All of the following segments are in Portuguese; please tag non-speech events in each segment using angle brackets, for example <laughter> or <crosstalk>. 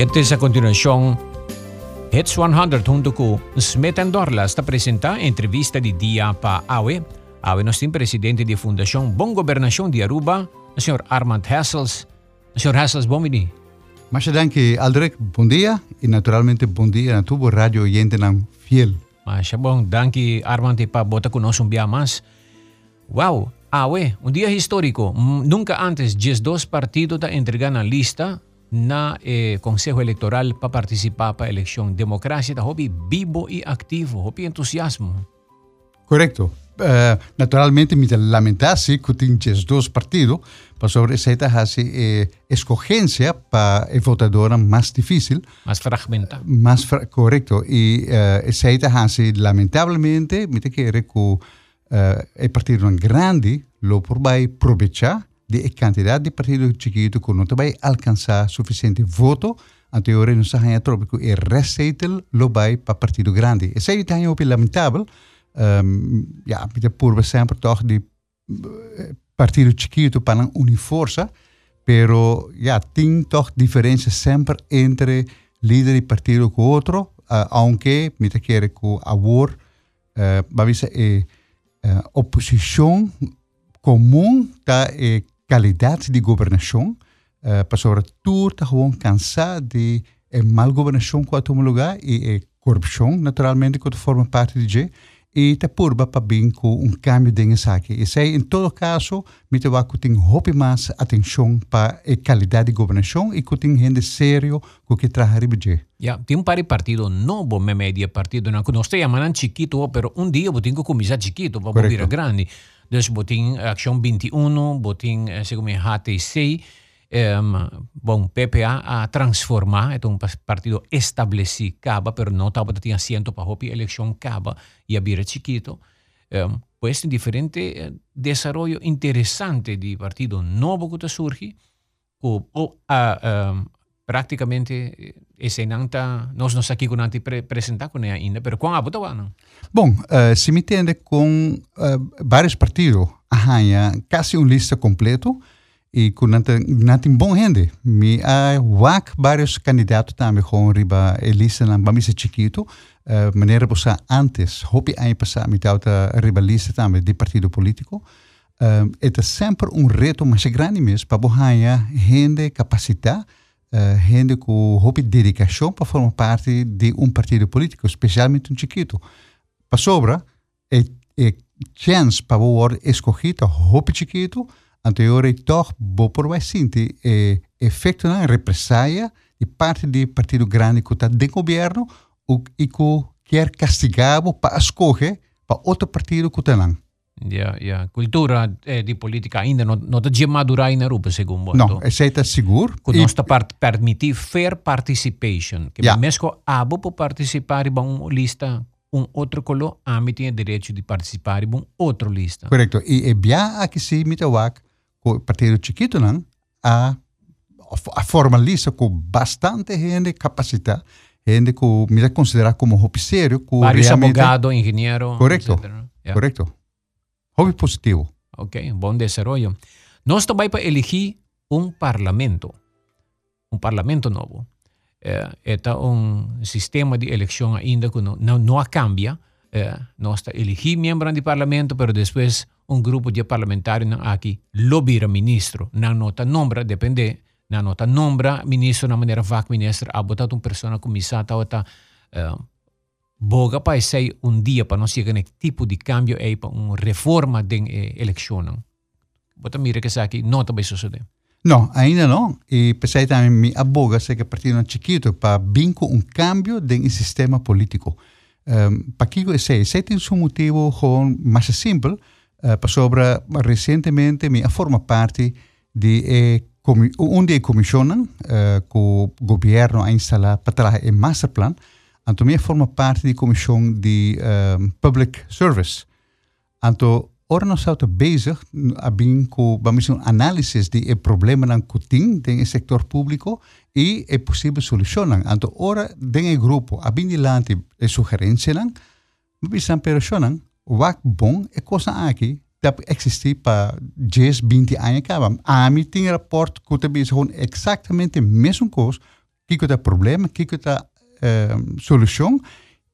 Y antes a continuación, Hits 100 junto con Smith Dorla está presenta entrevista de día para AWE. AWE nos tem presidente de Fundação Bom Governação de Aruba, o senhor Armand Hassels. Senhor Hassels, bom dia. Mas danke, Aldrich, bom dia. E naturalmente, bom dia a tubo rádio oyente nan fiel. Mas bom, danke Armand para botar conosco um dia mais. Uau, AWE, um dia histórico. Nunca antes, 12 partidos da entregar na lista na eh, Consejo Eleitoral para participar para a eleição. Democracia está hobby vivo e ativo, hobby entusiasmo. Correcto. Uh, naturalmente, me lamentar-se que tem dois partidos, para sobre essa eh, escolhência para a votadora mais difícil. Mais fragmentada. Mais fra correto. E uh, essa lamentavelmente, me quer que uh, o partido grande lo por vai aproveitar de quantidade de partidos chiquitos que não vai alcançar suficiente voto, anterior não sabe trópico e receita lo vai para partido grande. Essa é também lamentável. Um, ja, de purba sempre toch die partido chiquito para unir força, pero ja, tem toch diferença sempre entre líder e partido com outro, uh, aunque me te quer que a war, uh, vamos é uh, oposição comum da é qualidade de governação, uh, para sobretudo tá gewoon cansar de é mal governação com a lugar e é corrupção, naturalmente, que forma parte de G e te purba para bem com um câmbio de saque. E sei, em todo caso, me te vai ter hope mais atenção para a qualidade de governação e que tem gente sério com que traga ribje. Ja, tem um pari partido novo me media partido na nós chamamos chiquito, pero um dia vou ter que começar chiquito para vir grande. Dus botin Action 21, botin, segundo HTC, um, bom, PPA a transformar, é um partido estabelecido, caba, pero não estava tinha assento para a eleição caba e a chiquito. Um, pues diferente eh, desarrollo interesante de partido novo que surge, que uh, um, praticamente esse não está, nós não aqui com não pre apresentar com ele ainda, mas com a bota Bom, uh, se me entende com uh, vários partidos, arranha quase uma lista completa, e com natin bom gente. Me há wak vários candidatos também com riba lista na bamisa chiquito, uh, maneira possa antes, hopi aí passar me tauta riba lista também de partido político. Uh, é sempre um reto mais grande mesmo para bohanha gente capacitar gente com hopi dedicação para formar parte de um partido político, especialmente um chiquito. Para sobra, é, é chance para o escolhido hopi chiquito, anteriore toch por vai sentir eh, efeito na represália de parte do partido grande que está de governo e que quer castigar para escolher para outro partido que está lá. Ja, ja. Cultura eh, di politica ainda non, non è madura in Europa, secondo No, è stato sicuro. Che non sta part permitir fair participation. Che yeah. mesco abo può partecipare in una lista um outro colo ami tem direito de participar em um outro lista. Correto. E é bem aqui se me tawak partido chiquito não a, a formaliza com bastante gente capacitada, gente que me considerar como sério. Vários abogados, engenheiros, Correto, yeah. correto. Hobby positivo. Ok, bom desenvolvimento. Nós também para eleger um parlamento, um parlamento novo. É, é um sistema de eleição ainda que não, não, não cambia. É, nós elegir membro do parlamento, mas depois um grupo de parlamentares aqui lobbyra ministro. Não nota nombra, depende, não nota nombra ministro na maneira vac ministro, a botar uma pessoa comissária, outra uh, boga para ser um dia para nós chegar nesse tipo de cambio e para uma reforma de eh, eleição. Bota mira que isso aqui não está bem suceder. Não, ainda não. E pensei também me aboga ser que partido chiquito para vir com um cambio no sistema político. Um, para que esse, esse tem um motivo mais simples, uh, sobre recentemente me forma parte de eh, onde comissionan uh, que o governo a instalar para trabalhar em masterplan, então me forma parte da comissão de uh, public service. Então, ora nós estamos bezig a bem com vamos um análise de problema que tem no setor público e é possível solucionar. Então, ora, dentro grupo, a bem de lante e sugerência, vamos pensar wak bom é coisa aqui dat existir para 10, 20 anos acaba. A mim tem rapport que também são exatamente a mesma coisa kiko ta problema, kiko ta uh, solução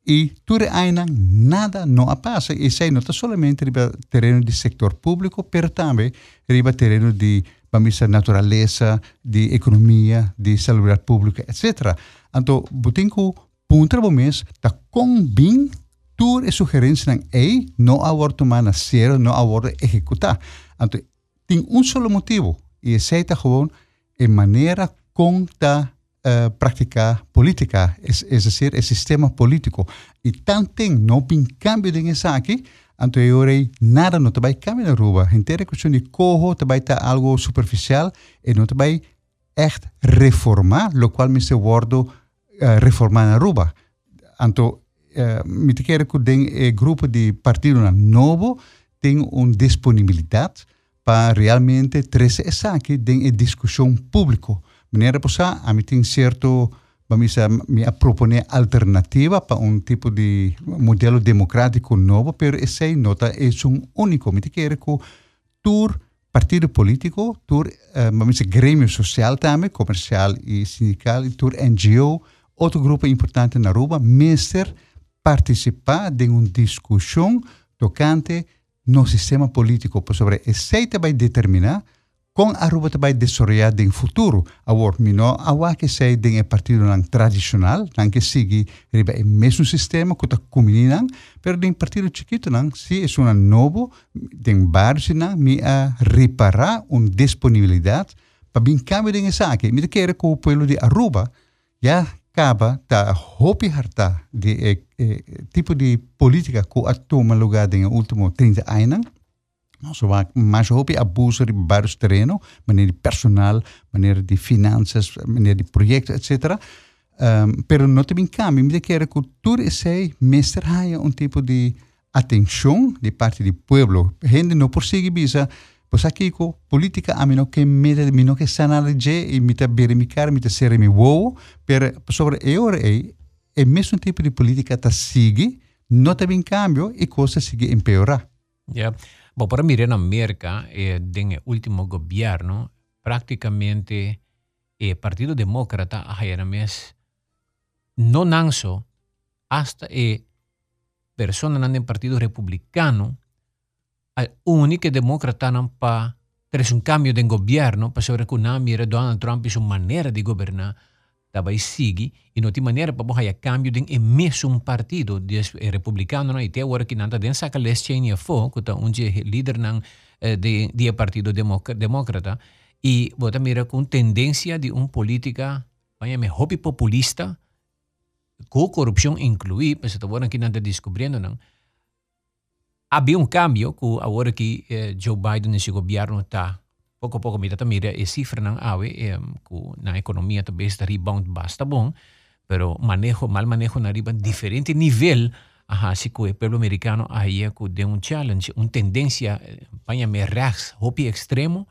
e tudo ainda nada não passa. E sei não está somente riba terreno de sector público, mas também riba terreno de vamos natureza, de economia, de saúde pública, etc. Então, botinco punta mês tá com bem tudo é sugerência não ei não aborto mana ser, não aborto executar. Então, tem um só motivo e esse é gewoon a maneira como tá uh, praticar política, es, es decir, sistema político. E tanto não tem cambio de então eu nada não vai cambiar na rua. Inteira questão de corro, vai estar algo superficial e não vai echt reformar, lo qual me se wordo uh, reformar na rua. Então, uh, me que o grupo de partido novo tem uma disponibilidade para realmente trazer essa aqui em discussão pública. Meneer Posa, a mí tem cierto, vamos a, me a proponer alternativa para un tipo de modelo democrático nuevo, pero ese nota es un único. Me quiere que tur partido político, tur, uh, vamos a gremio social también, comercial y sindical, tur NGO, outro grupo importante na Aruba, mister participar de uma discussão tocante no sistema político, sobre esse vai determinar a Aruba também desarrollar em futuro. Agora, não há que ser de um partido não tradicional, não que siga o mesmo sistema combinando, mas de um partido chiquito, não, se é um novo, de vários, não, me a reparar uma disponibilidade para bem cambio de essa aqui. Me quero que o povo de Aruba já acaba da hopi harta de eh, eh, tipo de política que toma lugar nos últimos 30 anos, Zo vaak mais hoop abuso de vários terrenos, maneira de personal, maneira de finanças, maneira de projetos, etc. Um, pero não tem cambio, me quer que tudo isso mestre haya um tipo de atenção de parte do povo. Gente não persegue bisa, pois aqui com política a mim que me me não que sanalije e me tá verificar, me tá ser me wow, pero sobre eu é é mesmo tipo de política tá sigue, não tem cambio e coisa sigue empeorar. Yeah. Bom, para mirar na América, eh, el último gobierno, prácticamente el eh, Partido Demócrata mes no nanso hasta el persona en el Partido Republicano al único demócrata para tener un cambio de gobierno para saber que Donald Trump y su manera de gobernar daarbij sigi in oti maniera pa boha ya cambio din e mesmo partido de eh, republicano na ite agora que nanta den saka les chenia fo kuta unje líder nang eh, de de partido demócrata e bota mira com tendência de um política vaya me hobby populista com corrupção incluí pues agora que nanta descobrindo nang havia um cambio que agora que eh, Joe Biden nesse governo está poco a poco mira mira e cifra ng awe eh, ku na ekonomiya to base rebound basta bom pero manejo mal manejo na riba diferente nivel aha si ku pueblo americano ahí ku de un challenge un tendencia paña me reax hopi extremo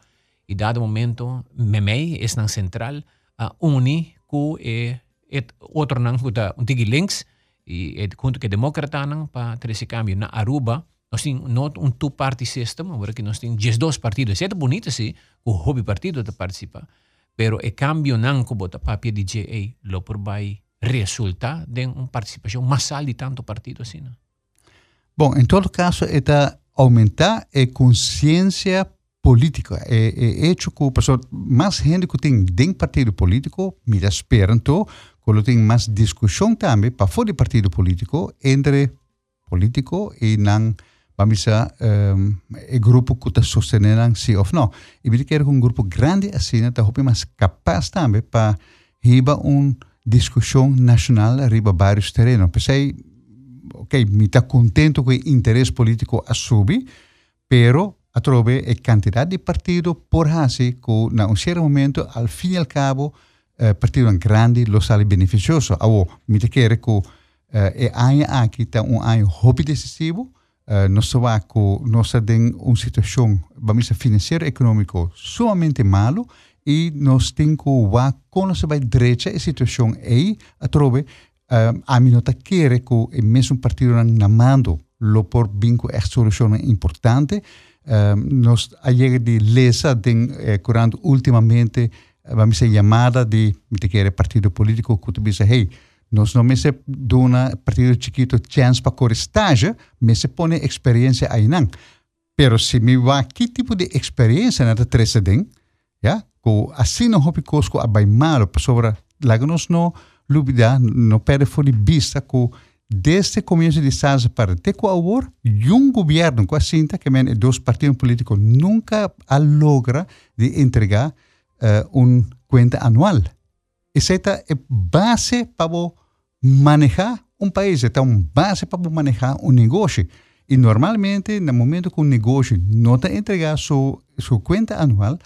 y dado momento memei es nang central uh, uni ku e et otro nang ku ta un tigi links y et junto que demócrata nang pa trese cambio na Aruba nós temos não um two-party system, agora que nós temos 12 partidos. É bonito sim, o hobby partido de participar. Pero o cambio não que bota papel de GA, lo por vai resultar de uma participação massal de tanto partido assim. Não? Bom, em todo caso, é aumentar a consciência política. É, é hecho que pessoa, mais gente que tem do partido político, me esperam, quando tem mais discussão também, para fora do partido político, entre político e não vamos a um, o grupo que está sostenendo sim ou não. E eu quero um grupo grande assim, está mais capaz também para riba uma discussão nacional riba vários terrenos. Pensei, ok, me está contento o interesse político a subir, pero a trove a quantidade de partido por assim que na um certo momento, al fim e al cabo, uh, partido grande lo sale beneficioso. Avo, me quero que uh, e anha aqui está um hobby decisivo, uh, nós que nós temos uma situação, vamos dizer, financeira econômica sumamente malo e nós temos que como se vai direita a situação aí, a trove, uh, a mim não quer que o mesmo partido na mando lo por vinco é solução importante. Uh, nós a de lesa den eh, curando ultimamente vamos dizer, chamada de, me quer partido político, que tu diz, hey, nós não me se dona partido chiquito chance para correr estágio, me se põe experiência aí não. Pero se me va que tipo de experiência na treceden, ja, ko assim não hopi cosco abai malo, sobre lá que nós não lubida, não perde fora de vista que desde começo de estado para até com agora, um governo com a cinta que men dois partidos políticos nunca a logra de entregar uh, um conta anual. Essa é a base para manejar um país, uma base para manejar um negócio. E normalmente, no momento que um negócio não está entregar sua, sua conta anual,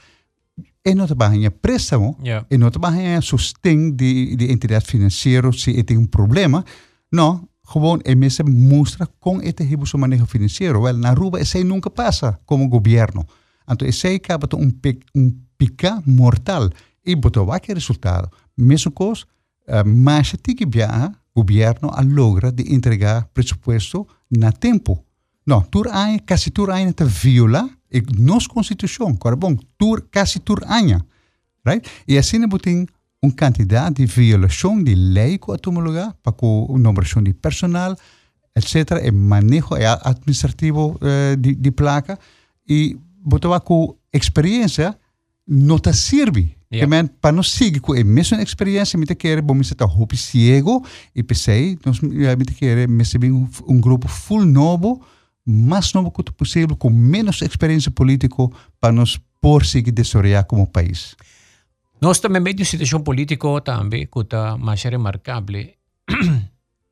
e não trabalha préstamo, yeah. e não trabalha sustento de, de entidade financeira se tem um problema. Não, gewoon é mesmo mostra com este tipo de manejo financeiro. Well, na Aruba, isso nunca passa como governo. Então, isso acaba um, um pica mortal. E botou que resultado. Mesmo coisa, uh, mas tem que o governo a logra de entregar presupuesto na tempo. Não, tur ano, quase tur ano está viola a nossa Constituição. Agora, bom, tur, quase tur ano. Right? E assim, botem uma quantidade de violação de lei que a lugar para a numeração de personal, etc. E manejo administrativo uh, de, de placa. E botou com experiência não te serve. Yeah. Men, para nós seguir com a mesma experiência, me quer bom me estar roupa cego e pensei, nós me quer receber um, grupo full novo, mais novo que possível, com menos experiência política para nós por seguir desoriar como país. Nós também meio situação política também que está mais remarcável.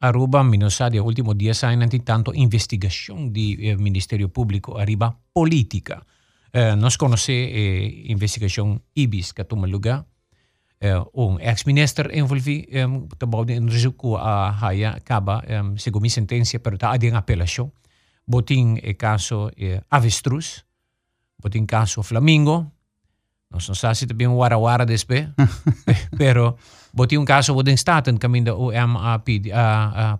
Aruba, Minosadi, último dia saem tanto investigação do Ministério Público arriba política. Uh, nós conhecemos a eh, investigação IBIS que toma lugar. Uh, um ex-ministro envolvido um, trabalho de risco a haya acaba um, segundo minha sentença pero está em apelação botin o caso eh, avestruz. Botin caso Flamingo. Não sabemos se também um wara-wara despe <laughs> pero botin um caso botin staten caminho o MAP a, a,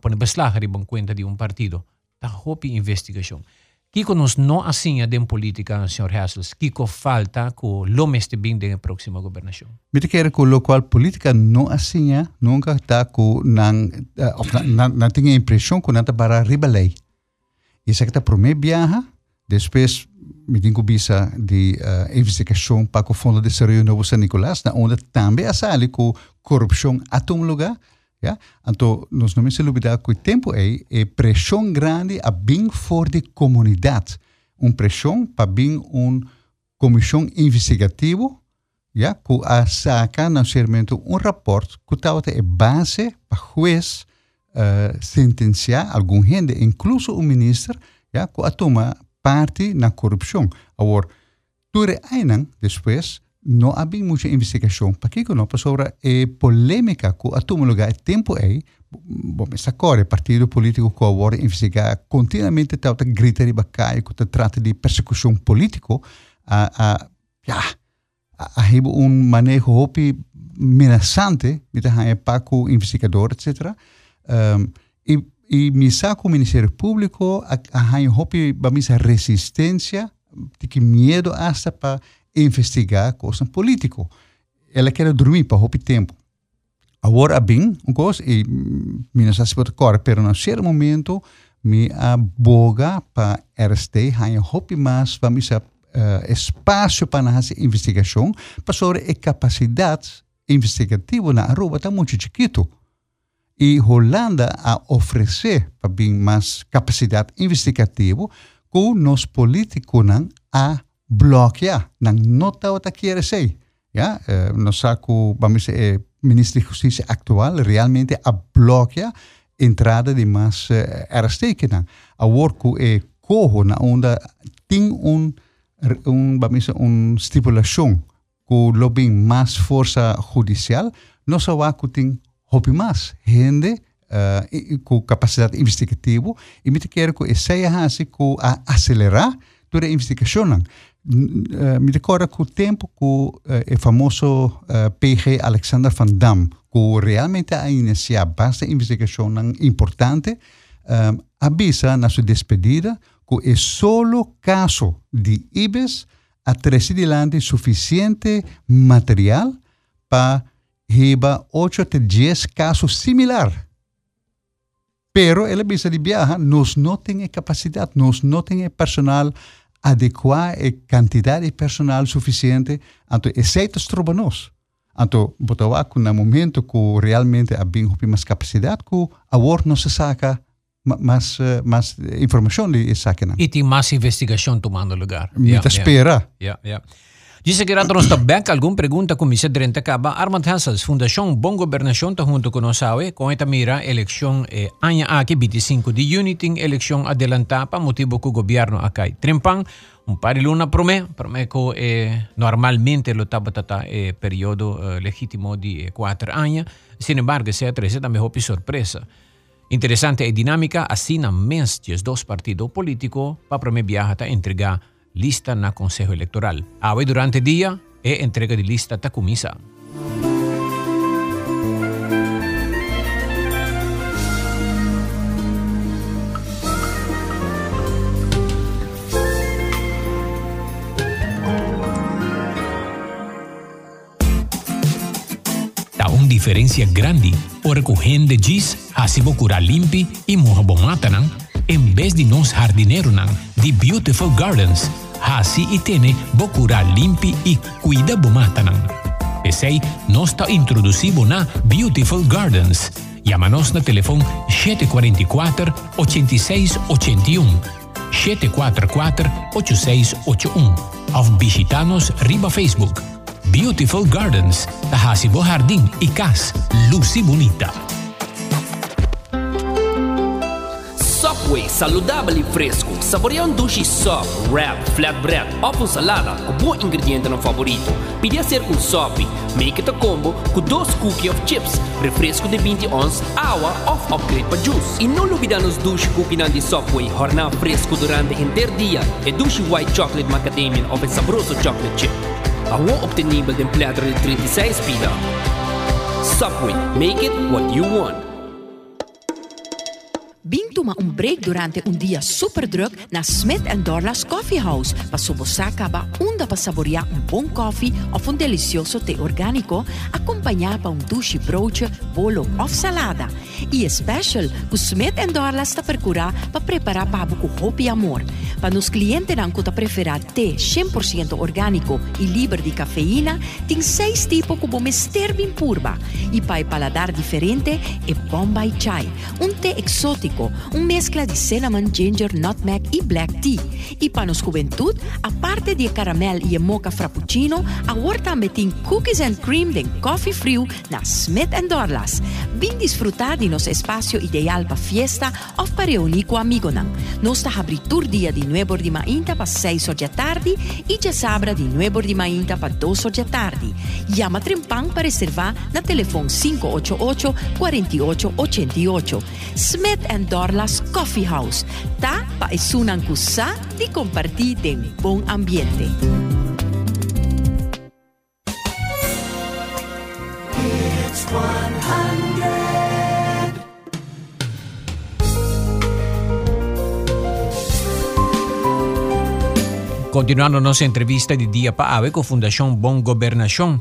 conta de um partido. Tá hopi investigação Kiko nos não assim a política, Sr. Hassels, Kiko falta com lo meste bem da próxima governação. Me quer que o qual política não assim nunca está com não não tem a impressão que não está para riba lei. Isso que está primeiro viaja, depois me digo bisa de uh, investigação para o Fundo de Saúde Novo São Nicolás, onde também a com corrupção a um lugar, Ja? Então, nós não se olvidar que o tempo é, é pressão grande a bem for de comunidade. Uma pressão para bem uma comissão investigativa ja, que a saca naturalmente um rapport que tal é base para juiz uh, sentenciar algum gente, incluso o ministro, ja, que a toma parte na corrupção. Agora, tudo depois, não há bem muita investigação. Para que não? Sobre a polêmica que a todo lugar tempo é, bom, essa cor, o partido político que agora investigar continuamente tal grita de bacai, que trata de persecução política, a, a, ja, a, a um manejo hopi amenazante, met een paco investigador, etc. Um, e, e saco o Ministério Público, a, a, hopi, a resistência, de medo hasta para investigar coisas políticas. Ela quer dormir para o tempo. Agora, bem, um coisa, e minha se pode correr, mas no certo momento, me aboga para RST, há hopi mais, vamos a uh, espaço para essa investigação, para sobre a capacidade investigativa na Aruba está muito chiquito. E Holanda a oferecer para bem mais capacidade investigativa, que nos políticos a bloquear nang nota o quiere ser. Ja, uh, no saco, vamos a eh, ministro de Justiça atual realmente a bloquear entrada de mais uh, arresteken. A worku e cojo na onda tem um, um, vamos um estipulação que lobby mais força judicial, não só há que tem hobby mais gente uh, com capacidade investigativa e me quero que seja assim que a acelerar toda a investigação. Uh, me recorda que o tempo que o famoso uh, PG Alexander Van Dam, que realmente a iniciar bastante investigação importante, avisa na sua despedida que é solo caso de IBES a trazer delante suficiente material para reba 8 até 10 casos similares. Pero ele bisa de viajar, nós não temos capacidade, nós personal adequado e quantidade de personal suficiente, então exceto troba nós. Então, botawa momento que realmente há bem mais capacidade, que a não se saca mais, mais informação de saca. E tem mais investigação tomando lugar. Me yeah, espera. Yeah, yeah. Dice que rato nos tabek algum pergunta com. Drente Caba, Armand Hassels, Fundação Bom Governação, tá junto com nós, com esta mira, eleição eh, anha aqui 25 de junho, tem eleição adelantada, para motivo que o governo aqui. Trempan, um par de luna promé, promé que eh, normalmente lo taba tata eh, período eh, legítimo de eh, quatro anos, sin embargo, se atrese também houve surpresa. Interessante e dinâmica, na mês de dois partidos políticos, para promé viaja entregar lista na Consejo Electoral. Hoy durante el día e entrega de lista ta comisa. una diferencia grande o recoger de gis, hasibo cura limpi y moja bomatanan, en vez de nos jardineros de Beautiful Gardens hasi itene bokura limpi i cuida bomatanan. Pesei nosta introducibo na Beautiful Gardens. Llámanos na telefone 744 8681 744 8681 of visitanos riba Facebook. Beautiful Gardens, Tahasibo Jardín y Cas, Lucy Bonita. Subway saudável e fresco. Saboreia um duche soft, wrap, flatbread ou salada com bom ingrediente no favorito. Pedia ser um sop, make it a combo com dois cookies of chips, refresco de 20 ons, água ou upgrade para juice. E não olvidar nos duche cookie de Subway, jornal fresco durante o inteiro dia e duche white chocolate macadamia ou saboroso chocolate chip. Agora obtenível de platter de 36 pida. Subway, make it what you want. Bintuma um break durante um dia super druk na Smith Dorlas Coffee House para sobosaka ba unda para saborear um bom coffee ou um delicioso té orgânico acompanhado por um douche broche, bolo ou salada. E special, o Smith Dorlas está procurar para preparar para com hope e amor. Para nos clientes não que preferir té 100% orgânico e livre de cafeína, tem seis tipos como mister bem purba. E para paladar diferente é Bombay Chai, um té exótico un un mezcla de cinnamon, ginger, nutmeg y black tea. Y para nos juventud, aparte de caramel y mocha frappuccino, ahora también tiene cookies and cream de coffee frio na Smith Dorlas. Vin disfrutar de nos espacio ideal para fiesta o para reunir con amigos. Nos está abritur dia de 9 de mañana para 6 da tarde y ya sabra de 9 de mañana para 2 da tarde. Llama Trempan para reservar na telefone 588 4888. Smith Dorlas Coffee House. Ta pa isunang kusa di compartir de bom ambiente. It's 100. Continuando nossa entrevista de dia para a com a Fundação Bom Governação.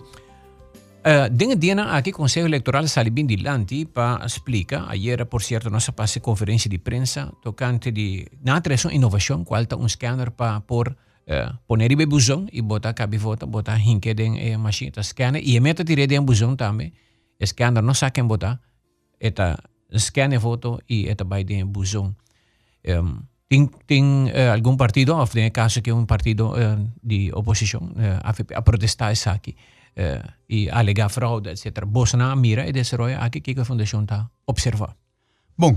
Uh, Dinge diena aqui Conselho Eleitoral Salibin de Lanti para explicar, ayer por cierto nossa passe conferência de prensa tocante de na atração inovação, qual está um scanner para por uh, poner ibe e botar cabe vota, botar hinke den e machine ta scanner e meta tire den buzão também. Scanner não sabe quem botar, eta scanner foto e eta by den buzão. Um, tem, tem uh, algum partido, ou no caso que um partido uh, de oposição, uh, a, a protestar isso aqui. Uh, e alegar fraude, etc. Bolsonaro mira e desarrolla aqui que a fundação está observar. Bom,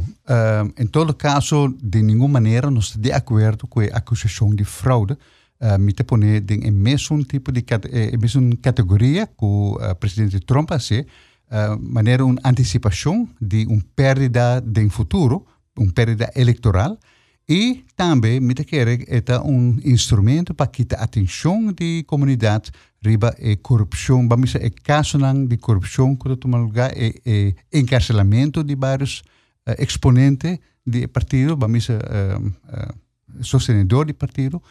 em todo caso, de nenhuma maneira nós estamos de acordo com a acusação de fraude. Uh, me te pone em mesmo tipo de eh, mesma categoria que o uh, presidente Trump fez, uh, maneira uma antecipação de uma perda de futuro, uma perda eleitoral, e também me te quer é um instrumento para quitar a atenção da comunidade riba e corrupção, vamos dizer, é caso de corrupção que toma lugar é, é encarcelamento de vários uh, exponentes do partido, vamos dizer, uh, uh, sostenedor do partido,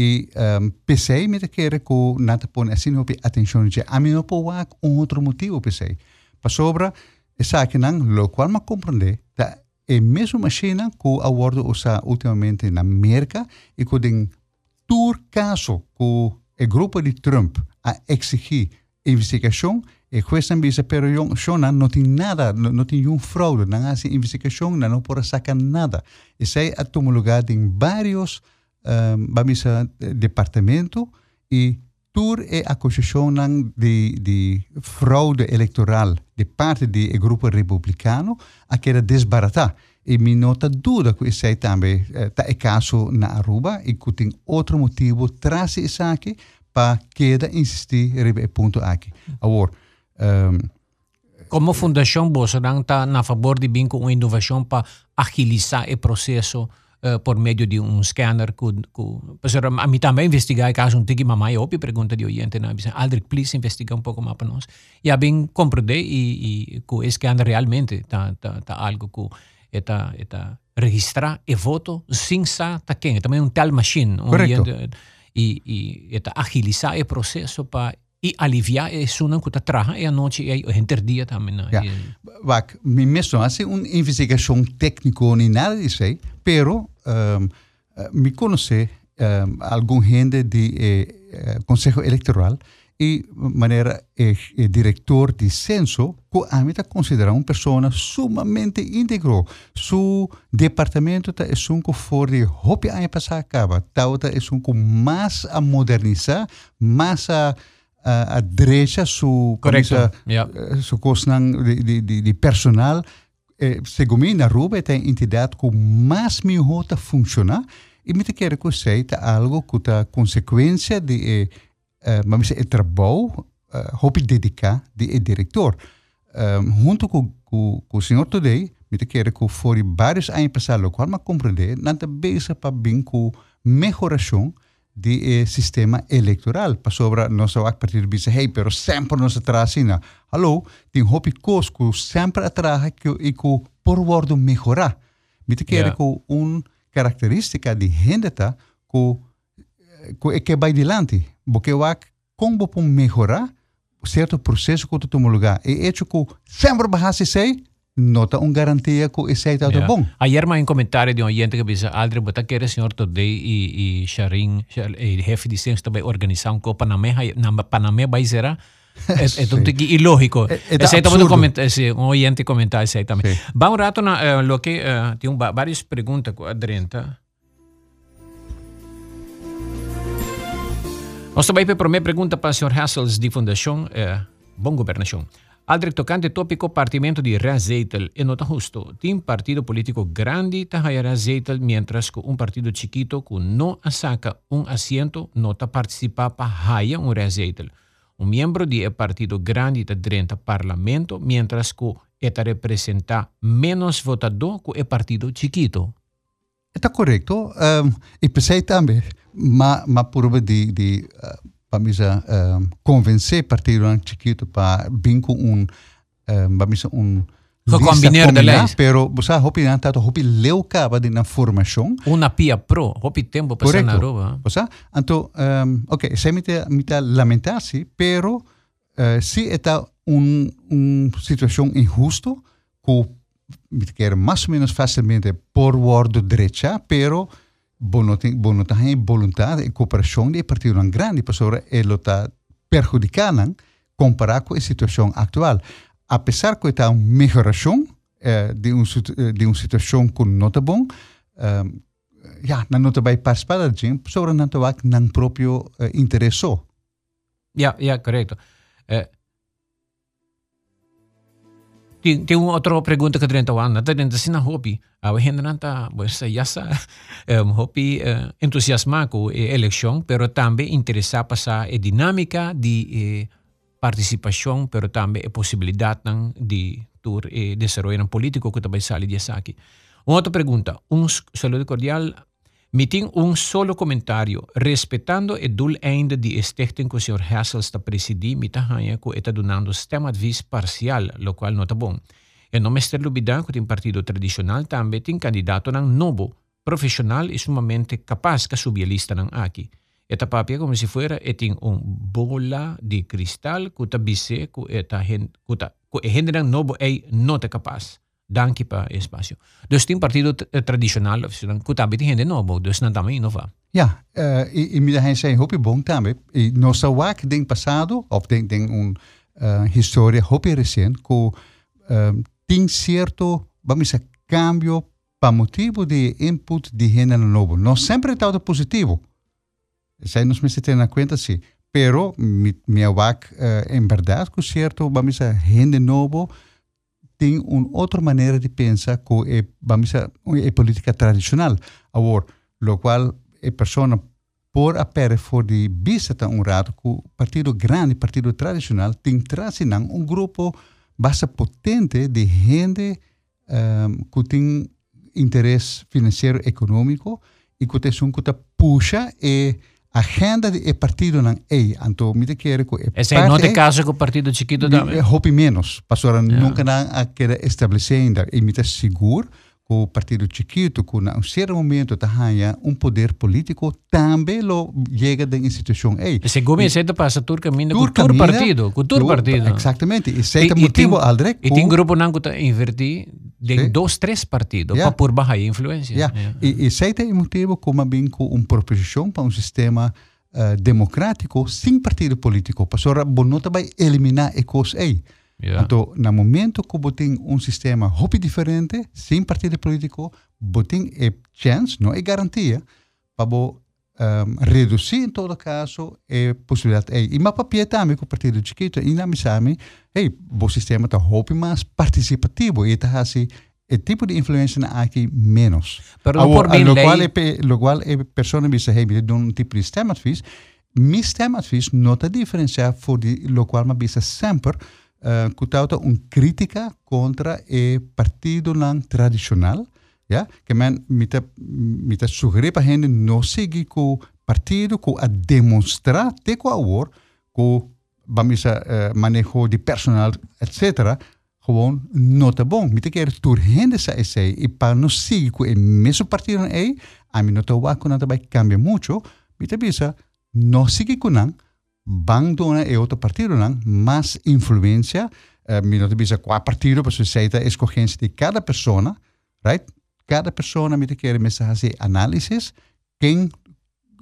E um, pensei, me querer que nata pone assim op atenção de a mim não pode um outro motivo pensei. Para sobra, essa que não, lo qual me compreender, tá é mesmo machina que a Word usa ultimamente na América e que tem tour caso que o grupo de Trump a exigir investigação e questa invece per Shona non tem nada, não tem um fraude, não há investigação, não pode sacar nada. E sei a tomar lugar em vários um, departamentos e tur e acusação de, de fraude eleitoral de parte do grupo republicano a que era desbaratar. E me nota dúvida que isso também está é caso na Aruba e que tem outro motivo traz isso aqui para que insistir nesse ponto aqui. Agora, um, Como fundação, você está na favor de vir com uma inovação para agilizar o processo uh, por meio de um scanner. Que, que, a mim também investigar caso um tiki mamãe, eu pergunta de oyente, né? Aldrich, please investigar um pouco mais para nós. E a bem compreender e, que o scanner realmente está tá, tá algo que está está registrar e voto sem sa tá quem também um tal machine Correto. E e está agilizar o processo para e aliviar e sunan que traja e a noite e a interdia também. Ja. Vak, mi mesmo hace uma investigação técnica nem nada disso aí, pero um, me conhece um, algum gente de eh, eh, Conselho Eleitoral e maneira é, é diretor de censo que a mim está considerado uma pessoa sumamente íntegro. Seu departamento está é um que for de hopi ano passado acaba, tá é um que mais a modernizar, mais a a, a direita su Correcto. Yeah. su de, de, de, de personal eh, segundo mim na Aruba tem entidade que mais melhor funciona e me quero que sei tá algo que a consequência de eh, uh, vamos dizer, trabalho uh, hobby dedicar de diretor um, junto com, com, com o senhor Today me quero que for vários anos passados qual me compreender não está para bem com melhoração de eh, sistema eleitoral. Para sobra, nós a partir de hey, pero sempre nós atrás assim. Hallo, tem hobby coisa que sempre atrás que e que por word melhorar. Me te quero que uma característica de gente que que é que vai adiante. Porque eu acho como para melhorar certo processo que tu toma lugar. E é que sempre vai ser nota un garantia que esse está yeah. bom. Ayer mais um comentário de um oyente que disse, Aldre, você quer o senhor Todei e, e Sharin, o chefe de ciência também organizar um copa na Panamá vai será? É, é <laughs> tudo ilógico. É, é esse também um, comentar, esse, um oyente comentar isso aí também. Vamos um rato na uh, lo que uh, tem um, várias perguntas com a Drenta. Também para a primeira pergunta para o senhor Hassels de Fundação uh, Bom Governação. Altri toccante tópico partimento di Razeitel e nota justo. Tem partido político grande tahaya Razeitel, mientras que um partido chiquito que não saca um assento nota participar para haya um Razeitel. Um membro de partido grande dentro do parlamento, mientras que está representa menos votador que o partido chiquito. Está correto. Um, e pensei também, mas por de, de uh, vamos a um, convencer partido chiquito para vir com um, um vamos a um combinar de leis. Pero você hopi na tato hopi leu caba de na formação. Una pia pro, hopi tempo para na roba. Você, então, um, ok, se me te, me te lamentar-se, pero uh, se está um, um situação injusto, me quer mais ou menos facilmente por word direita, pero bonotang voluntad e cooperação de partido grande para ele está perjudicando comparado com a situação atual. Apesar que está uma melhoração eh, de, um, de uma situação que não está bom, eh, ja, não está vai participar da gente, sobre não está não próprio eh, interesse. Ja, ja, correto. Eh, tem, tem uma outra pergunta que dentro da Ana, dentro assim na hobby, a gente não <laughs> está, pues já um, hobby uh, entusiasmado com a eleição, pero também interessado passar a dinâmica de eh, participação, pero também a possibilidade de tur eh, desenvolver político que também sai de aqui. Uma outra pergunta, um saludo cordial Meting um solo comentário, respeitando o doeleinde die stichting que o Sr. Hassel está presidir, mita hanha que está donando stemadvis parcial, lo qual nota bom. E não Mr. Lubidan, que tem partido tradicional, também tem candidato ng novo, profissional e sumamente capaz que subir a lista ng aqui. Esta papia como si fuera etin un bola de cristal kuta bise ku eta hen kuta ku generan nobo ei não te capaz. Danke pa espaço. Dus tem partido tradicional of dan kuta biti gente nobo, dus não também não va. Ja, uh, e, e me hij hopi bom também. E nossa wak ding passado of ding ding un uh, história hopi recente ku uh, tem certo, vamos dizer, cambio para motivo de input de gênero novo. Não sempre está positivo. Zij nos me ter na conta, sim. Pero, mi, mi awak, uh, em verdade, que certo, vamos dizer, gente novo tem uma outra maneira de pensar que é, é política tradicional. Agora, lo qual a pessoa por apere for de vista um rato que o partido grande, partido tradicional, tem trazido um grupo bastante potente de gente um, que tem interesse financeiro econômico e que tem que puxa e agenda de partido não é então me quer que esse é não tem caso com o partido chiquito também é hope menos. Pastora yeah. nunca não a querer estabelecer ainda. E me seguro o partido chiquito, que em um certo momento tenha um poder político, também lo chega da instituição. Ei, se come se passa tur caminho com tur partido, com tur partido. Exatamente, e se motivo aldre. E tem grupo não que invertir de sí. dois, três partidos yeah. para por baixar a influência. Yeah. Yeah. E, e se tem motivo como bem com uma proposição para um sistema uh, democrático sem partido político, para não vai eliminar a coisa aí. Yeah. Então, no momento que você tem um sistema muito diferente, sem partido político, você tem a chance, não é garantia, para um, reduzir, em todo caso, a possibilidade. Hey, e mas papel também com o partido chiquito, e na missão, hey, o sistema está muito mais participativo, e está assim, o tipo de influência aqui menos. Pero não por bem lo lei... qual é, lo qual a pessoa diz, hey, me dá um tipo de sistema fiz, mi não está diferenciado, for de lo qual me diz sempre, uh, kutauta un crítica contra el partido nan tradicional, ja, que men mita mita sugerir para gente no seguir com partido que a demonstrar te com awor com vamos a uh, manejo de personal, etc. Gewoon não tá bom. Mita quer tur gente sa esse e para não seguir com o mesmo partido aí, a mim não tá wa com nada vai cambiar muito. Mita bisa não seguir com não van dona e outro partido não, mais influência, uh, mi não bisa qua partido, para você a escolhência de cada pessoa, right? Cada pessoa me quer me fazer análises, quem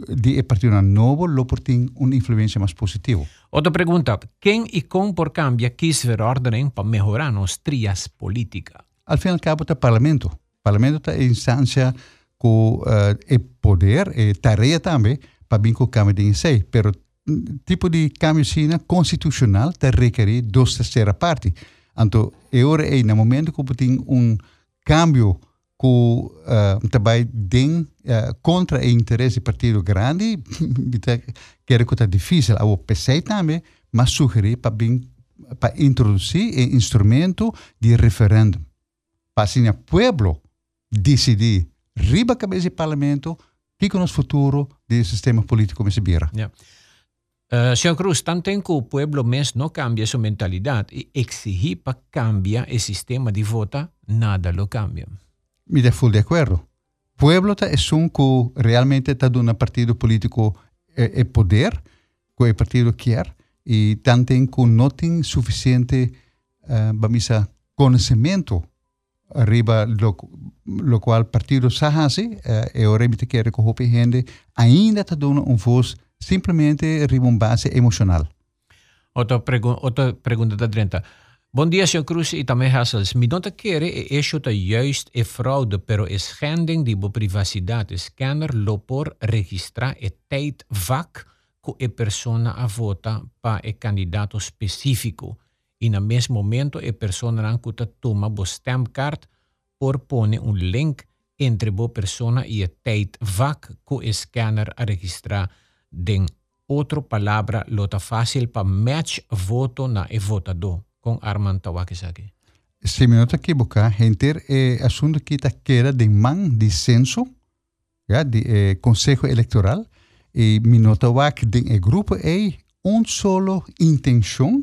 de partido novo lo tem uma influência mais positiva. Outra pergunta, quem e como por cambia quis ver ordem para melhorar nos trias política? Al fim e al cabo, o parlamento. O parlamento é a instância com uh, é poder, é tarefa também, para vir com o câmbio de si, pero tipo de cambio sina constitucional te requerir duas terceira parte. Então, é hora é no momento que tem um cambio que uh, também uh, contra o interesse do partido grande, <laughs> quero que está difícil. O PC também, mas sugerir para para introduzir um instrumento de referendo. Para assim o povo decidir, riba a cabeça do parlamento, que é o futuro do sistema político que se vira. Yeah. Uh, señor Cruz, tanto en que el pueblo mes no cambia su mentalidad y exigir para cambiar el sistema de vota, nada lo cambia. Me de full de acuerdo. Pueblo es un que realmente está dando un partido político el eh, poder que el partido quiere y tanto en que no tiene suficiente uh, vamos a, conocimiento arriba lo, lo cual partido se hace, uh, e ora mi te quiere que gente ainda está dando un voz simplesmente base emocional. Outra, pergu outra pergunta da Drenta. Bom dia, Sr. Cruz e também Hassels. Me nota querer é isso tá juist é fraude, pero é schending de bo privacidade. Scanner lo por registrar e tijd vak que a persona a vota para e candidato específico. E no mesmo momento a persona que toma bo stemkaart por pone um link entre bo persona e a tijd vak que o scanner a registrar den outra palavra lota fácil para match voto na e votador com Armand Tawakisaki. Se me nota equivocar, gente é assunto que está queda de man de censo, ja, de eh, Consejo Eleitoral, e me nota que de e grupo é um solo intenção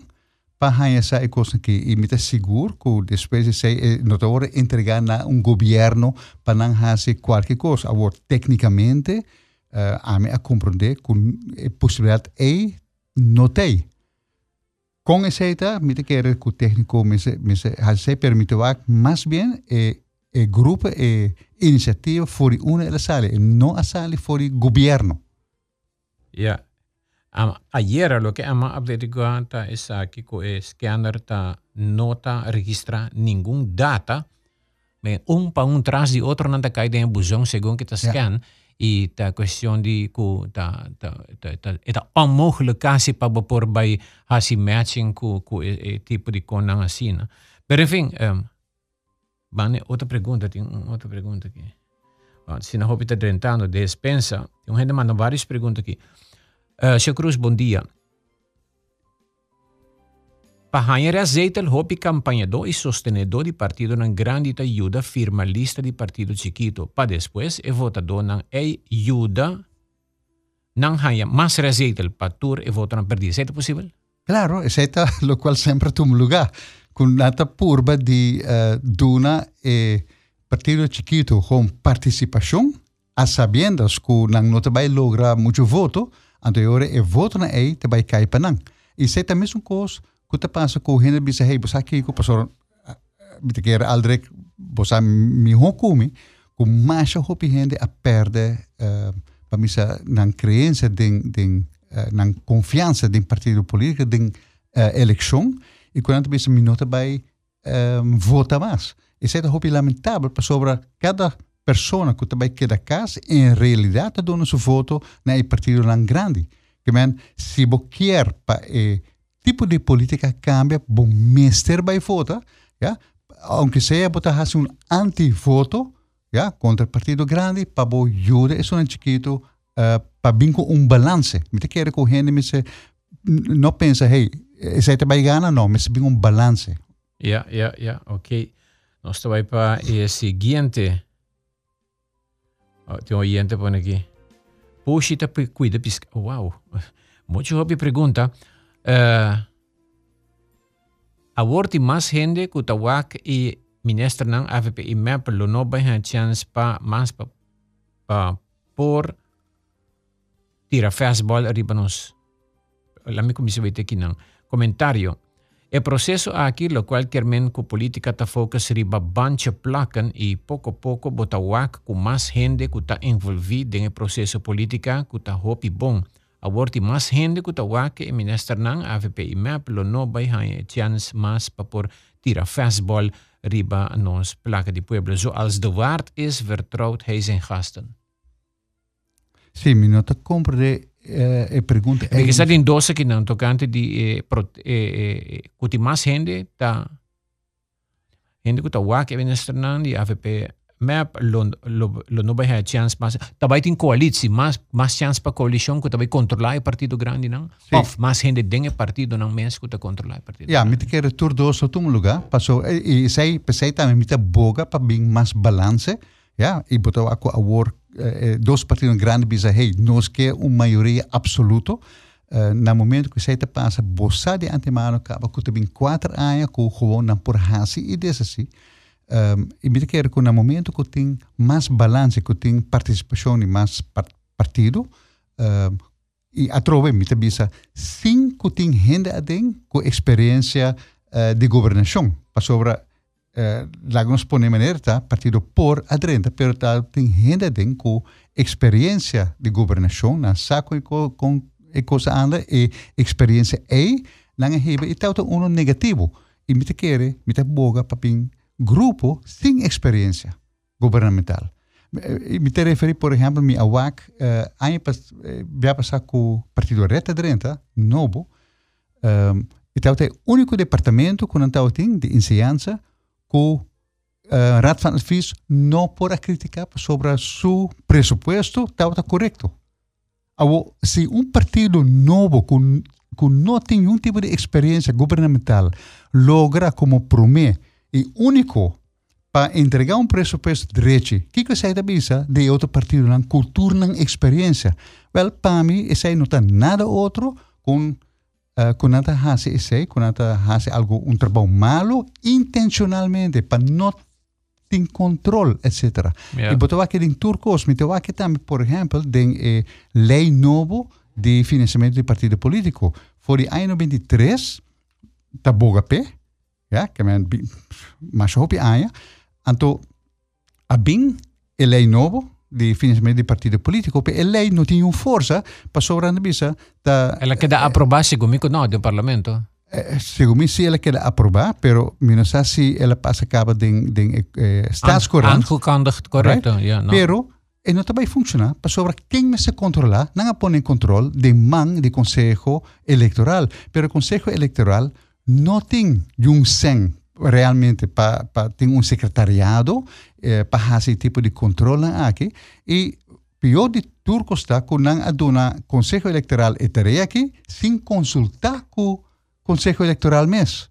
para essa coisa que e me seguro que depois de ser não está entregar na um governo para não fazer qualquer coisa. Agora, tecnicamente, uh, a me a compreender com a possibilidade é notei. Com essa me te quero que o técnico me se, me se, se permite mais bem é e grupo e iniciativa fuori una delle sale e non a sale fuori governo. Ja. Um, ayer lo que ama averiguata es aquí que el scanner ta nota registra ningún data, me un pa un tras di otro nanda cai den buzón según que ta scan yeah. Y ta cuestión di ku ta ta ta ta eta onmogelijk kasi pa bepor bij hasi matching ku ku e, e tipo di konang asina. Pero en fin, um, Bane, outra pergunta, tem outra pergunta aqui. Se na roupa está tentando, despensa, tem um gente manda várias perguntas aqui. Uh, Seu Cruz, bom dia. Pahanha azeita o hobby campanhador e sostenedor de partido na grande ajuda firma lista de partido chiquito, para depois é votador na ajuda não haya mais azeita para tur e votar na perdida. É possível? Claro, aceita <laughs> o qual sempre tem lugar con nata purba di uh, duna e partido chiquito con participación a sabiendas que nang no te vai logra mucho voto, anteriore e voto na ei te vai cai panang. E sei também um coisa que te passa com gente bisa hey, bosa aqui com pastor bita quer aldrek bosa mi hokumi com mais hopi gente a perde uh, para misa nang crença uh, nang confiança den partido político den uh, eleição e quando bisa minutos vai um, votar mais. Isso é muito lamentável sobre cada pessoa que também queda casa em realidade dando seu voto na partido lang grande. Que men, se você quer para o tipo de política cambia, bom mestre vai votar, ja? aunque seja botar um anti-voto, ja? contra o partido grande, para ajuda isso um chiquito uh, para vir com um balance. Me te quero com gente, me se não pensa, hey, Zij te gana no, mas bem um balance. Ja, ja, ja, ok. Nós vai para o seguinte. Oh, tem um oyente por aqui. Puxa, tá cuida pisca. Uau. Muito hobby pergunta. Uh, aborti mais gente que tawak e ministro ng AFP e MEP lo no ba chance pa mas pa, pa por tira fastball arriba nos. Lami ko misawite kinang. Comentario. El proceso aquí, lo cual quermen que política ta focus riba banche placan y poco a poco botawak con más gente que está envolvida en el proceso política que está hopi bon. Aborti más gente que está wak e minister nang AVP y map lo no bay hay chance más pa por tira fastball riba nos placa di pueblo. Zoals de waard is, vertrouwt hij zijn gasten. Sì, mi nota compre eh, e pergunta. Stato indossa che non toccante di eh, pro, eh, eh, kuti mas gente ta gente kuta wak e venestrenan di AVP map lo lo lo no vai chance mas tabai tin coalitie mas mas chance pa coalition ku tabai controlar o partido grande não sí. of mas gente denge partido não mens ku ta controlar o partido ja mit que retur do so tum lugar passo e sei pensei também mit boga pa bing mas balance ja e botou a award eh, dos partidos grandes dizem, hey, nós quer uma maioria absoluta. Uh, no momento que você passa, você de antemano acaba com também quatro anos com gewoon na por hasi e desse assim. Um, e me quero que no momento que tem mais balanço, que tem participação e mais par partido, um, e a trove me te sim que tem gente adem com experiência uh, de governação, para sobre eh, lagos pone maneira partido por adrenta, pero tá tem gente den com experiência de governação na saco com com e coisa anda e experiência é na hebe e tal um negativo. E me te quer me te boga papin grupo sem experiência governamental e me te referi por exemplo mi awak uh, ano pas uh, passar com partido reta adrenta novo e tal o único departamento que não tem de ensinança o Raad van Advies não pode criticar sobre seu presupuesto está correto. Se um partido novo com, com não tem nenhum tipo de experiência governamental logra como promete e único para entregar um pressuposto direito, o que você bisa de outro partido, na cultura, na experiência? Well, para mim, isso não tem nada outro com uh, quando hace esse, quando hace algo, um trabalho malo, intencionalmente, para não tem controle, etc. Yeah. E botou aqui em turcos, me aqui também, por exemplo, tem eh, lei novo de financiamento de partido político. Foi em ano 23, da boga pé, ja, que men mas hopi aia, anto a bem a lei novo de financiamento de partido político, pe a lei não tinha força para bisa da Ela queda aprobar comigo no do parlamento. eh, segundo me se ela quer aprovar, pero não sei se ela passa cabo de, de eh, staatscourant, Aangekondigd, correcto. Ja, no. pero e não também funciona para sobre quem me se controlar, não põe em controle de man de conselho eleitoral, pero o conselho eleitoral não tem um sen realmente para pa, tem um secretariado eh, para fazer esse tipo de controle aqui e pior de turco está que não aduna conselho eleitoral e tarefa aqui sem consultar com o conselho eleitoral mesmo.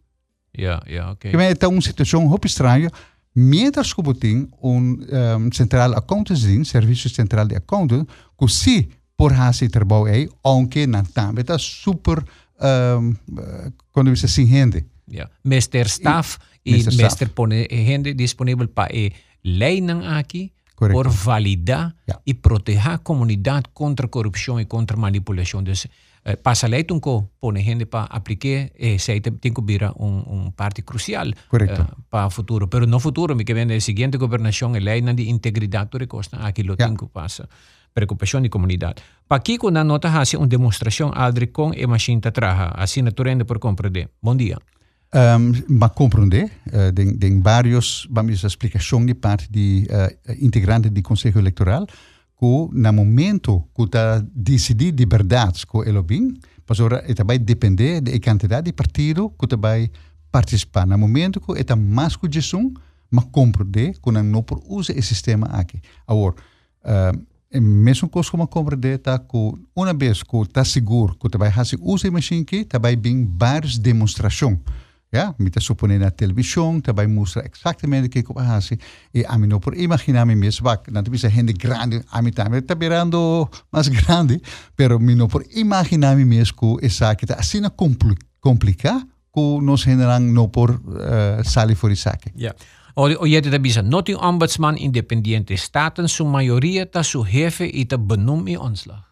Ja, ja, oké. Que está uma situação muito estranha. Mientras que tem um, um central accountancy, serviço central de accountant, que se por fazer trabalho aí, aunque não também está super, um, quando você sem rende. Ja. Mester staff e Mr. mester, Staff. pone gente disponível para e lei não aqui Correcto. por validar Ja. e proteger a comunidade contra corrupção e contra manipulação. Dus, eh, passa lei tem que pone gente para aplicar e se tem tem que virar um, um parte crucial Correcto. eh, para o futuro. Pero no futuro, me que vem a seguinte governação, a lei não de integridade do recosta, aqui lo Ja. tem que Preocupação de comunidade. Para aqui, quando a nota hace uma demonstração, Aldri, com a machine traja, assinatura por compreender. Bom dia. Um, mas compreender, uh, tem, tem vários, vamos explicações de parte de uh, integrante do Conselho Eleitoral, que no momento que está decidido de verdade que ele bem, mas agora ele vai depender da quantidade de partido que vai participar. No momento que está mais que isso, mas compreender que não por usar esse sistema aqui. Agora, uh, mesmo coisa como compreender tá que uma vez que está seguro que vai fazer uso da machine que vai bem várias demonstrações Ja, me te supone na televisão, também mostra exatamente o que eu faço. E a mim não por imaginar me mesmo, vai, não tem gente grande, a mim também está virando mais grande, pero me não por imaginar me mesmo que essa que está assim compli complicar, que nós generam não por uh, sair fora aqui. Ja. O, o je te bisa, not die ombudsman independiente staten, su maioria ta su jefe te benoem i ontslag.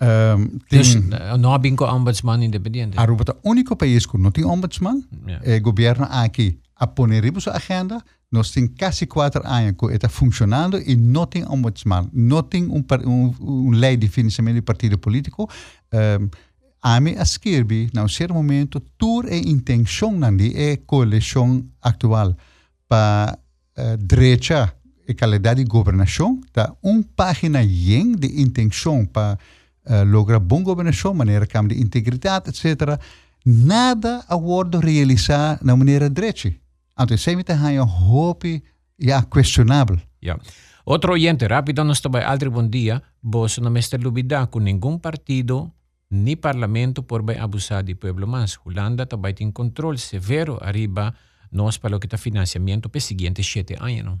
Um, Dus tem, uh, no bingo ombudsman independiente. Aruba é o único país que não tem ombudsman, Ja. o governo aqui a poner em sua agenda, nós temos quase quatro anos que está funcionando e não tem ombudsman, não tem um, um, um lei de financiamento de partido político. Um, a mim, a esquerda, num certo momento, toda a intenção de coalição atual para uh, direita e qualidade de governação, tá uma página yen de intenção para uh, lograr boa governação, maneira que de integridade, etc. Nada agora realizar na maneira direita. Sempre tem um hope ja, questionável. Ja. Outro oyente, rápido nos trabai altri bom dia, vos no mester lubida com nenhum partido ni parlamento por abusar de pueblo mas. Holanda também tem controle severo arriba nós para o que está financiamento para seguinte sete anos.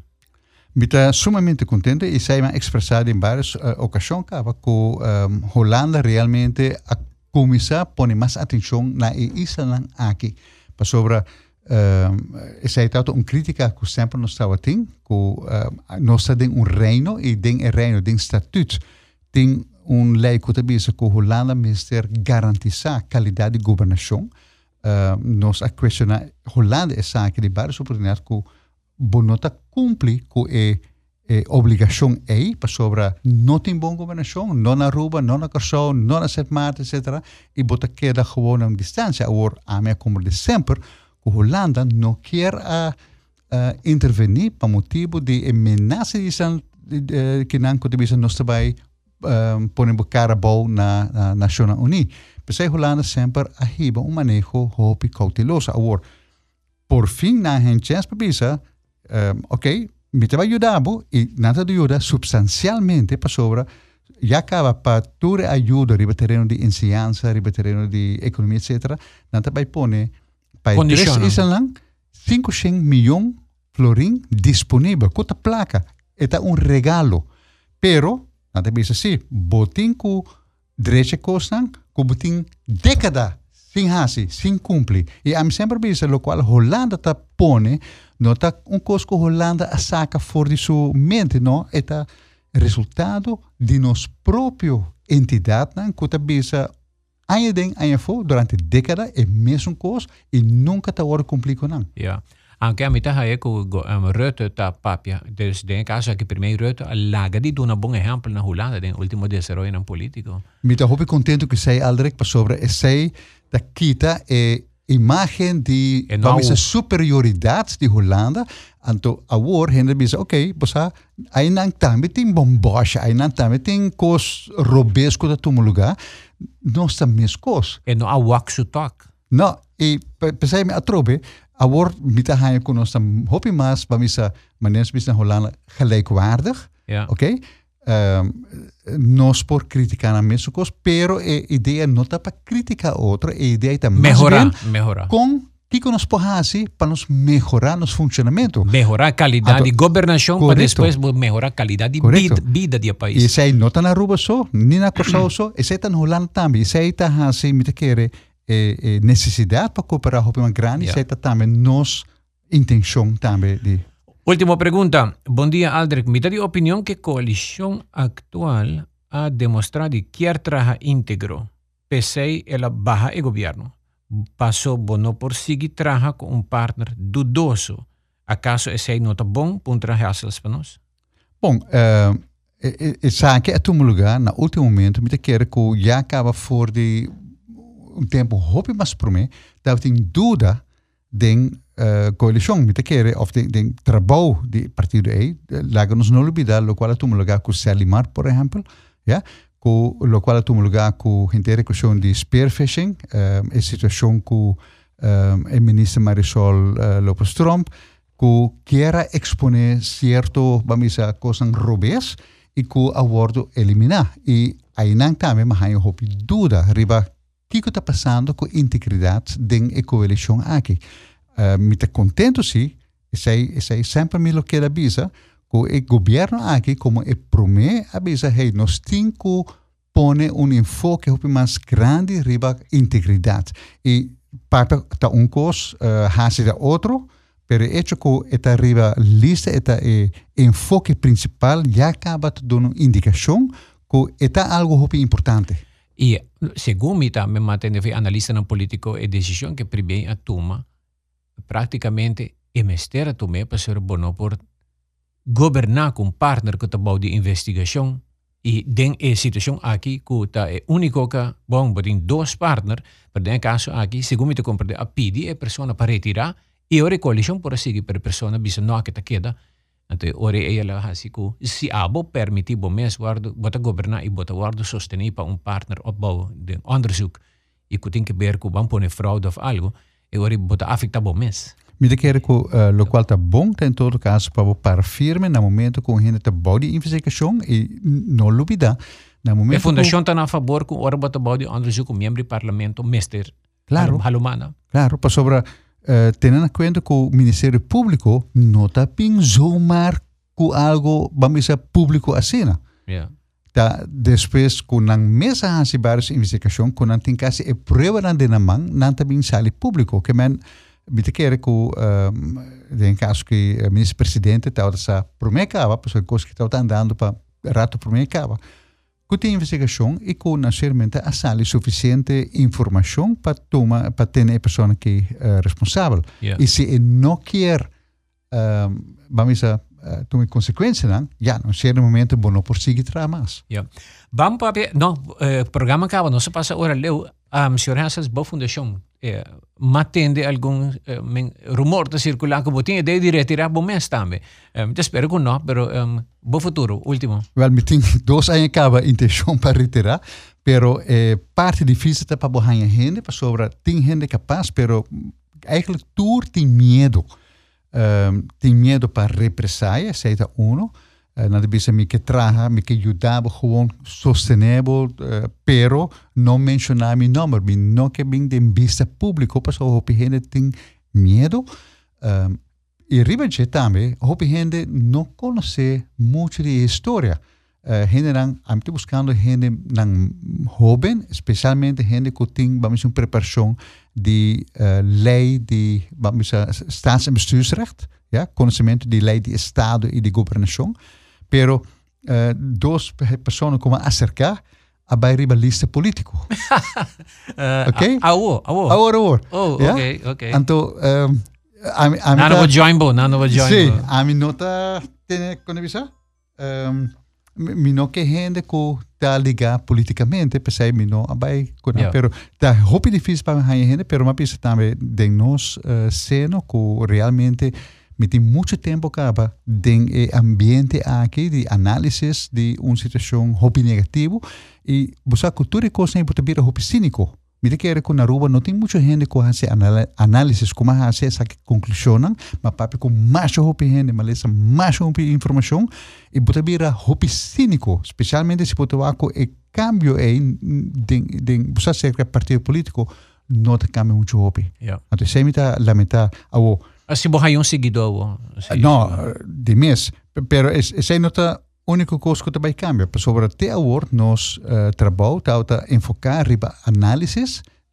está sumamente contente e sei expressado em várias uh, ocasiões que um, Holanda realmente a começar a pôr mais atenção na Island aqui. Para sobre um, sei tanto uma crítica que sempre nós estava tendo, que um, nós temos um reino e tem um reino, tem estatuto, tem uma lei que também que Holanda mister garantizar qualidade de governação. Uh, nós a questionar Holanda é aqui de várias oportunidades que bonota cumpre com a, a obrigação aí para sobre não tem boa governação, não na não na Corsão, não na Sete Marta, etc. E bota queda gewoon uma distância. Agora, a minha como de sempre, que Holanda não quer uh, intervenir para motivo de ameaça de, de, que não contribuição nós também um, põe cara bom na, na Nações Unidas. Pensei Holanda sempre a riba um manejo hope cauteloso. Agora, por fim, na gente chance para pensar, um, ok, me te vai ajudar e nada ajuda substancialmente para sobre já acaba para toda ajuda riba terreno de ensinança, riba terreno de economia, etc. Nada vai pôr para três islas 500 milhões florim disponível, com a placa. É um regalo. Pero, nada bisa assim, botin com direito costan, com botin década sem hasi, sem cumprir. E a mim sempre bisa, lo qual Holanda tá pone nota um coisa que Holanda a saca for de sua mente, não? É resultado de nossa própria entidade, não? Que bisa Anja ding, anja fo, durante décadas é mesmo coisa e nunca está com não. Yeah. Anche a metà è che um, Rutte ta papia, des den caso che primeiro Rutte laga di dona bom exemplo na Holanda, den último desarrollo in politico. Mi ta hopi contento que sei Aldrich pa sobre e sei da kita e imagem de E vamos não- dizer, superioridade de Holanda. Anto a war hende bisa, ok, bosa, aí não também tem bombocha, aí não também tem cos robesco da tumo lugar. Nós também cos. E no a waksu talk. No, e pensei me atrobe, a war mita hanya con ons dan hopi mas bamisa manes bis na Holanda gelijkwaardig, Ja. oké? Um, nos por criticar a cos, pero e ideia não tá para criticar outro, e ideia tá bem mejorar. com que que nós podemos para nos melhorar nosso funcionamento. Mejorar calidad Ato- de gobernación para Correcto. después mejorar calidad de vida, vida do E país. sei não tá na rua só, nem na coisa só, e sei tá na Holanda também, e sei tá assim, me querer eh, eh, necessidade para cooperar com uma grande, tá também nos intenção também de Última pregunta. Bom dia, Aldrich. Me dá de opinião que a coalição actual ha demonstrado que quer trabalhar íntegro, pese ela baja o governo. Passou bono por seguir trabalhar com um partner dudoso. Acaso esse não está bom para trabalhar as para nós? Bom, uh, que é um lugar, no último momento, me quer que já acaba fora de um tempo hobby mais para mim, dat tem dúvida den uh, coalição, me quer, of den, den trabalho de partido E, laga nos não olvidar, lo qual é um lugar com Selimar, por exemplo, ja, com lo qual é um lugar com gente questão de spearfishing, um, a situação com um, o ministro Marisol uh, Lopes Trump, que quer exponer certo, vamos dizer, coisas robês e que a bordo eliminar. E aí não também, mas aí eu dúvida, riba, que está passando com a integridade da coalição aqui. Uh, me está contento, sim, e sei, sempre me lo que avisa, que o governo aqui, como é promete, avisa, hey, nós temos que pone um enfoque mais grande riba integridade. E para tá um cos, uh, da outro, pero hecho que esta arriba lista, esta eh, enfoque principal, já acaba dando indicação que está algo importante. E, segundo me também mantém analista no político, a decisão que a toma, mestre a tomar para ser bom por governar com partner que está de investigação e den a situação aqui que está é único que bom tem dois partners para den caso aqui segundo me te compreende a pedir a pessoa para retirar e a coalição por seguir pessoa bisa não que está queda então ora ela que se abo permitir bom mês guardo bota governar e bota guardo sostener para um partner opbouw de onderzoek e que ver que vão pôr fraude ou algo e ora bota afetar bom mês Me quer que uh, lo qual está bom, tem todo caso para para firme no momento a gente está body investigação e não olvidar no momento a fundação está a favor que ora bota body onderzoek um membro do parlamento mestre Claro. halumana. Claro, para sobre uh, tendo em conta que o Ministério Público não está zoomar com algo, vamos dizer, público assim. né? yeah. Da, depois, quando a mesa várias investigações, quando não tem caso e não de mão, não bem sali público. Que men, me te quer que, um, em caso que o ministro-presidente está essa promecava, porque coisa que está andando para rato promecava. Tem investigação e que, naturalmente, a sali suficiente informação para tomar, para ter a pessoa que é responsável. Yeah. E se não quer, um, vamos dizer, uh, tomar consequências, não? já, não certo momento, bom, não prosseguir trabalhar mais. Yeah. Vamos para no eh, programa acaba, não se passa hora leu a um, senhor Hassas boa fundação eh, matende algum eh, rumor de circular que botinha de de retirar bom mês também. Um, espero que não, pero um, bom futuro, último. Wel, me tem <laughs> dois anos acaba a intenção para retirar, pero eh, parte difícil para borrar a gente, para sobra, tem gente capaz, pero eigenlijk tudo tem medo. Um, tem medo para represália, seja um, uh, na bisa me que traga, me que ajudava gewoon sostenível, uh, pero não mencionar meu nome, me não que bem de vista público, para so hope gente tem medo. Um, e ribenche também, hope gente não conhece muito de história. Uh, gente não, I'm buscando gente não jovem, especialmente gente que tem, vamos dizer, uma preparação de uh, lei de, vamos dizer, staats- en bestuursrecht. ja, conhecimento de lei de Estado e de governação, pero uh, duas pessoas como acercar a riba lista político. uh, <laughs> ok? Awo, awo. Awo, awo. Oh, yeah? ok, ok. Então, um, a, a nano va join bo, nano va join Sim, a mim nota tem conexão. Um, mi no que gente ko tá ligar politicamente, pensei mi no abai ko na, yeah. pero tá hopi difícil para a gente, pero uma pisa também de nós uh, seno ko realmente me tem muito tempo acaba den ambiente aqui de análise de uma situação hopi negativo e buscar cultura e coisa é para hopi cínico Mira que com na rua não tem muita gente que faz análises como faz essa conclusão, mas papi com mais hopi gente, mas mais hopi informação e bota vira hopi cínico, especialmente se bota com o cambio é de de buscar ser partido político não te cambia muito hopi. Yeah. Então sempre tá lamentar ao Assim, você um seguidor? Não, de mês, pero esse não está único coisa que também cambia. Sobre até agora, nós uh, trabalhamos, está enfocar riba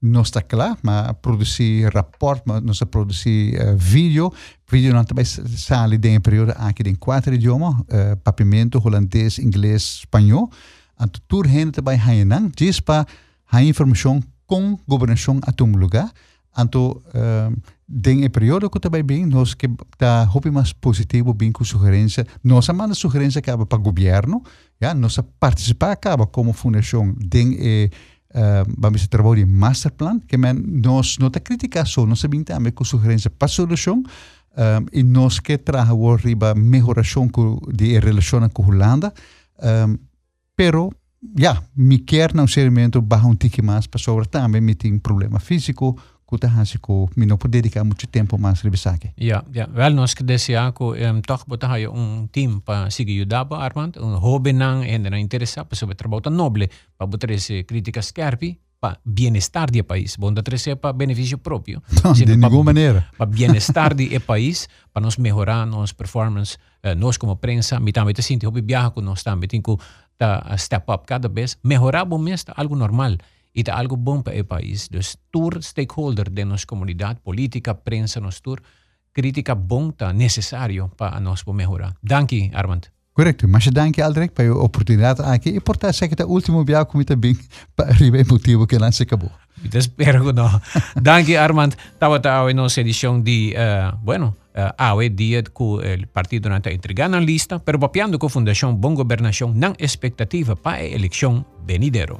não está claro, mas produzir rapport, mas nós produzir uh, vídeo, vídeo não também sai em um período aqui em quatro idiomas, uh, papimento, holandês, inglês, espanhol. Então, tudo gente também hainan, diz para a informação com governação a um lugar. Uh, den período que também bem nós que tá hope mais positivo bem com sugerência nossa manda sugerência para governo já nossa participar acaba como fundação den e uh, vamos trabalhar de master plan que nós não tá criticar só nós bem também com sugerência para solução um, e nós que trago riba melhoração de relação com Holanda um, pero ja, me quer não ser momento barra um tique mais para sobre também me tem problema físico kuta hasiko mino po dedicar muito tempo mais ribisake. Ja, ja. Wel nós que desejar ko um, toch bota hayo um team pa sige yudaba Armand, un hobby nang en na interessa pa sobre trabalho noble pa botar esse crítica scarpi pa bienestar do país, bom da trece pa benefício próprio. <laughs> Não, de nenhuma maneira. Pa bienestar do país, pa nos melhorar nos performance, uh, nós como prensa, mi também te sinto hobby viaja com nós também, tenho ta step up cada vez, melhorar bom mesmo algo normal. E é algo bom para o país. Dus tour stakeholder de nossa comunidade, política, prensa, nos tour, crítica bom está necessário para nós melhorar. Danke, Armand. Correto, mas danke Aldrich pela oportunidade aqui e por estar que o último viagem com muito bem <laughs> para arribar motivo que não se acabou. Eu espero que <laughs> não. danke Armand. Estava a nossa edição de, uh, bueno, uh, awe dia que o partido está entregando a lista, pero papiando com a Fundação Bom Governação não expectativa para a eleição venidero.